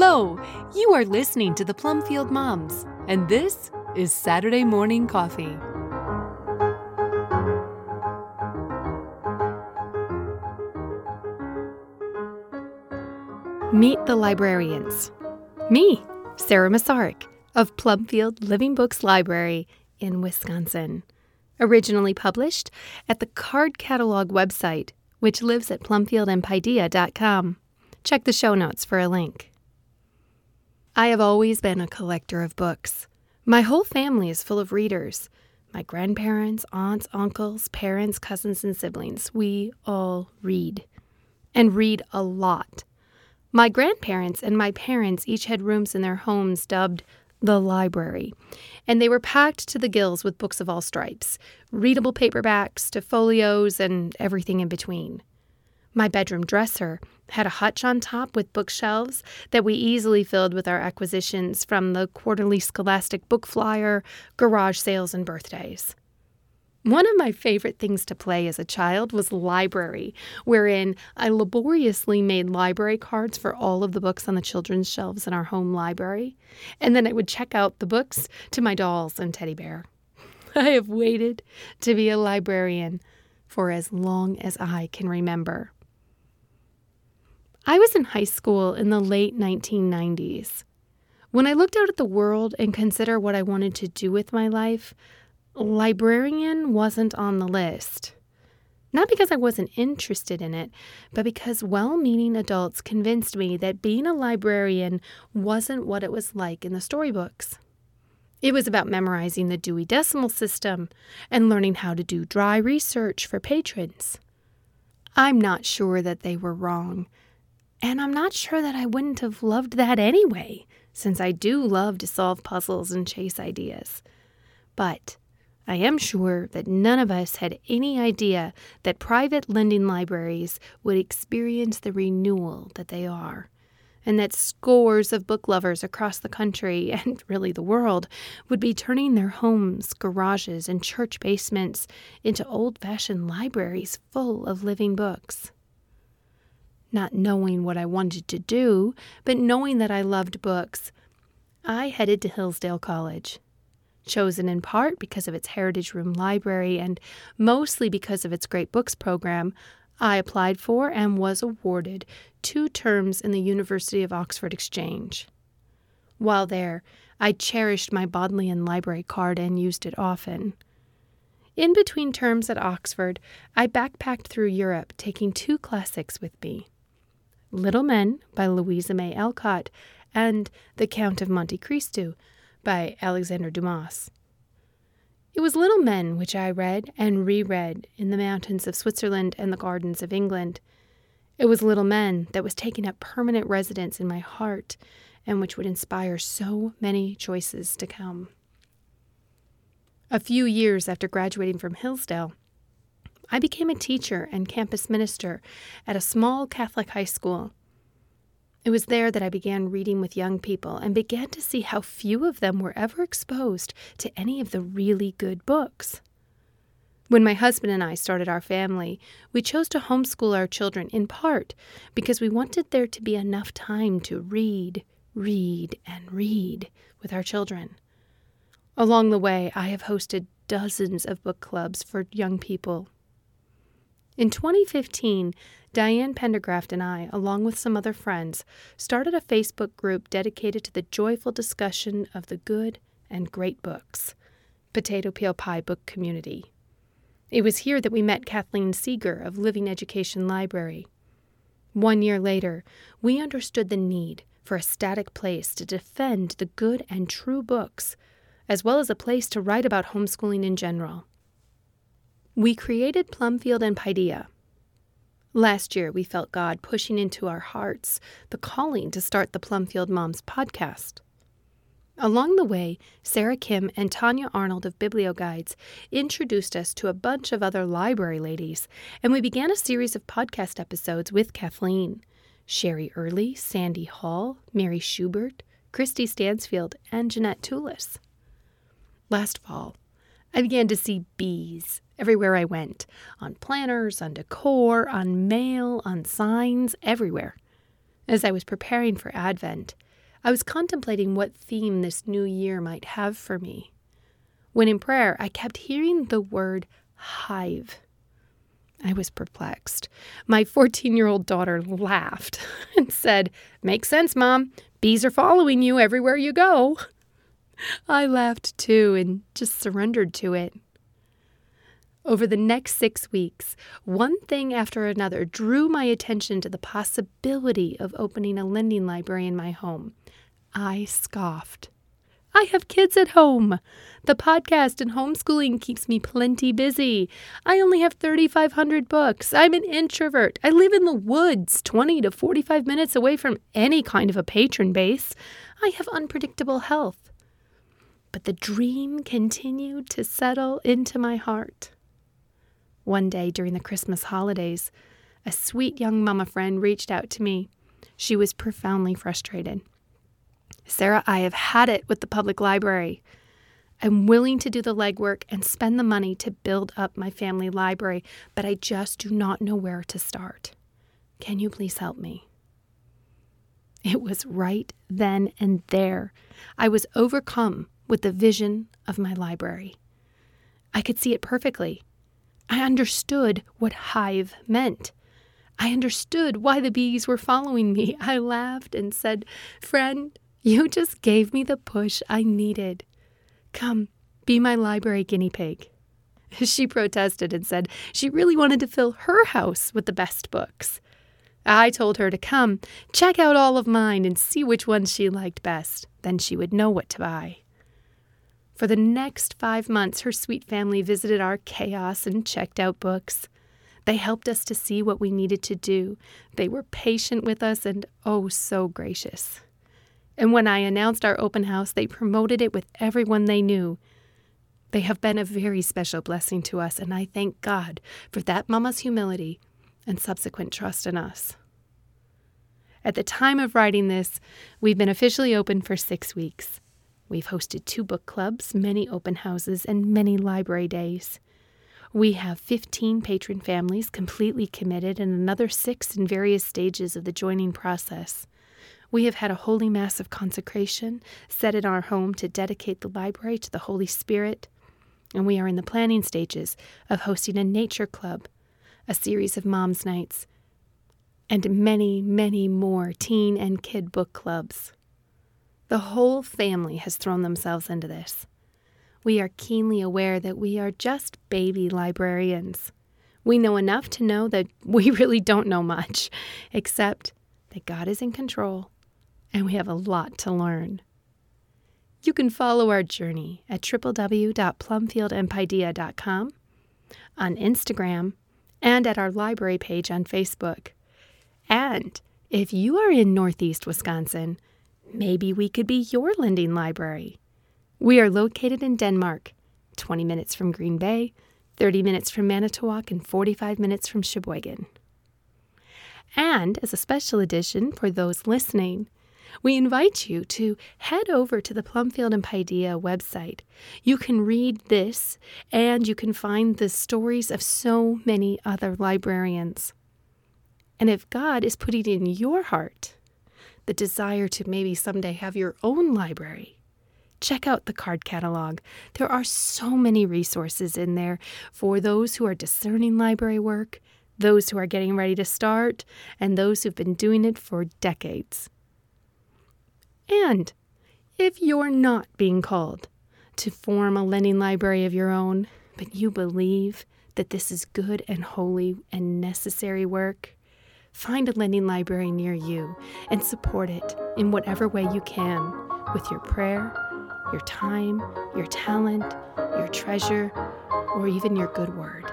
Hello! You are listening to the Plumfield Moms, and this is Saturday Morning Coffee. Meet the librarians. Me, Sara Masarik of Plumfield Living Books Library in Wisconsin. Originally published at the Card Catalog website, which lives at plumfieldandpaideia.com. Check the show notes for a link. I have always been a collector of books. My whole family is full of readers. My grandparents, aunts, uncles, parents, cousins, and siblings, we all read. And read a lot. My grandparents and my parents each had rooms in their homes dubbed the library, and they were packed to the gills with books of all stripes readable paperbacks to folios and everything in between. My bedroom dresser had a hutch on top with bookshelves that we easily filled with our acquisitions from the quarterly scholastic book flyer, garage sales, and birthdays. One of my favorite things to play as a child was library, wherein I laboriously made library cards for all of the books on the children's shelves in our home library, and then I would check out the books to my dolls and teddy bear. I have waited to be a librarian for as long as I can remember. I was in high school in the late 1990s. When I looked out at the world and consider what I wanted to do with my life, librarian wasn't on the list. Not because I wasn't interested in it, but because well meaning adults convinced me that being a librarian wasn't what it was like in the storybooks. It was about memorizing the Dewey Decimal System and learning how to do dry research for patrons. I'm not sure that they were wrong. And I'm not sure that I wouldn't have loved that anyway, since I do love to solve puzzles and chase ideas. But I am sure that none of us had any idea that private lending libraries would experience the renewal that they are, and that scores of book lovers across the country, and really the world, would be turning their homes, garages, and church basements into old fashioned libraries full of living books not knowing what I wanted to do, but knowing that I loved books, I headed to Hillsdale College. Chosen in part because of its Heritage Room library and mostly because of its Great Books program, I applied for and was awarded two terms in the University of Oxford Exchange. While there, I cherished my Bodleian Library card and used it often. In between terms at Oxford, I backpacked through Europe, taking two classics with me Little Men by Louisa May Alcott, and The Count of Monte Cristo by Alexander Dumas. It was Little Men which I read and reread in the mountains of Switzerland and the gardens of England. It was Little Men that was taking up permanent residence in my heart and which would inspire so many choices to come. A few years after graduating from Hillsdale, I became a teacher and campus minister at a small Catholic high school. It was there that I began reading with young people and began to see how few of them were ever exposed to any of the really good books. When my husband and I started our family, we chose to homeschool our children in part because we wanted there to be enough time to read, read, and read with our children. Along the way, I have hosted dozens of book clubs for young people in 2015, Diane Pendergraft and I, along with some other friends, started a Facebook group dedicated to the joyful discussion of the good and great books, Potato Peel Pie Book Community. It was here that we met Kathleen Seeger of Living Education Library. One year later, we understood the need for a static place to defend the good and true books, as well as a place to write about homeschooling in general. We created Plumfield and Paideia. Last year, we felt God pushing into our hearts the calling to start the Plumfield Moms podcast. Along the way, Sarah Kim and Tanya Arnold of BiblioGuides introduced us to a bunch of other library ladies, and we began a series of podcast episodes with Kathleen, Sherry Early, Sandy Hall, Mary Schubert, Christy Stansfield, and Jeanette Toulis. Last fall, I began to see bees everywhere I went on planners, on decor, on mail, on signs, everywhere. As I was preparing for Advent, I was contemplating what theme this new year might have for me. When in prayer, I kept hearing the word hive. I was perplexed. My 14 year old daughter laughed and said, Makes sense, Mom. Bees are following you everywhere you go. I laughed too and just surrendered to it. Over the next six weeks, one thing after another drew my attention to the possibility of opening a lending library in my home. I scoffed. I have kids at home. The podcast and homeschooling keeps me plenty busy. I only have 3,500 books. I'm an introvert. I live in the woods, 20 to 45 minutes away from any kind of a patron base. I have unpredictable health. But the dream continued to settle into my heart. One day during the Christmas holidays, a sweet young mama friend reached out to me. She was profoundly frustrated. Sara, I have had it with the public library. I'm willing to do the legwork and spend the money to build up my family library, but I just do not know where to start. Can you please help me? It was right then and there. I was overcome with the vision of my library. I could see it perfectly. I understood what hive meant. I understood why the bees were following me. I laughed and said, Friend, you just gave me the push I needed. Come, be my library guinea pig. She protested and said she really wanted to fill her house with the best books. I told her to come, check out all of mine, and see which ones she liked best. Then she would know what to buy. For the next five months, her sweet family visited our chaos and checked out books. They helped us to see what we needed to do. They were patient with us and oh so gracious. And when I announced our open house, they promoted it with everyone they knew. They have been a very special blessing to us, and I thank God for that mama's humility and subsequent trust in us. At the time of writing this, we've been officially open for six weeks. We've hosted two book clubs, many open houses, and many library days. We have 15 patron families completely committed and another six in various stages of the joining process. We have had a holy mass of consecration set in our home to dedicate the library to the Holy Spirit, and we are in the planning stages of hosting a nature club, a series of moms' nights, and many, many more teen and kid book clubs. The whole family has thrown themselves into this. We are keenly aware that we are just baby librarians. We know enough to know that we really don't know much, except that God is in control and we have a lot to learn. You can follow our journey at www.plumfieldandpaideia.com, on Instagram, and at our library page on Facebook. And if you are in Northeast Wisconsin, maybe we could be your lending library. We are located in Denmark, 20 minutes from Green Bay, 30 minutes from Manitowoc, and 45 minutes from Sheboygan. And as a special edition for those listening, we invite you to head over to the Plumfield and Paideia website. You can read this and you can find the stories of so many other librarians. And if God is putting in your heart the desire to maybe someday have your own library, check out the card catalog. There are so many resources in there for those who are discerning library work, those who are getting ready to start, and those who've been doing it for decades. And if you're not being called to form a lending library of your own, but you believe that this is good and holy and necessary work, find a lending library near you and support it in whatever way you can with your prayer, your time, your talent, your treasure, or even your good word.